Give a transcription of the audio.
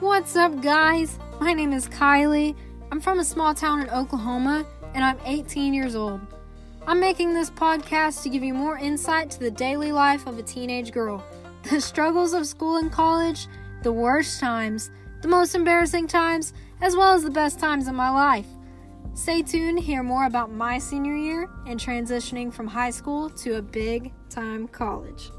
What's up, guys? My name is Kylie. I'm from a small town in Oklahoma, and I'm 18 years old. I'm making this podcast to give you more insight to the daily life of a teenage girl, the struggles of school and college, the worst times, the most embarrassing times, as well as the best times in my life. Stay tuned to hear more about my senior year and transitioning from high school to a big time college.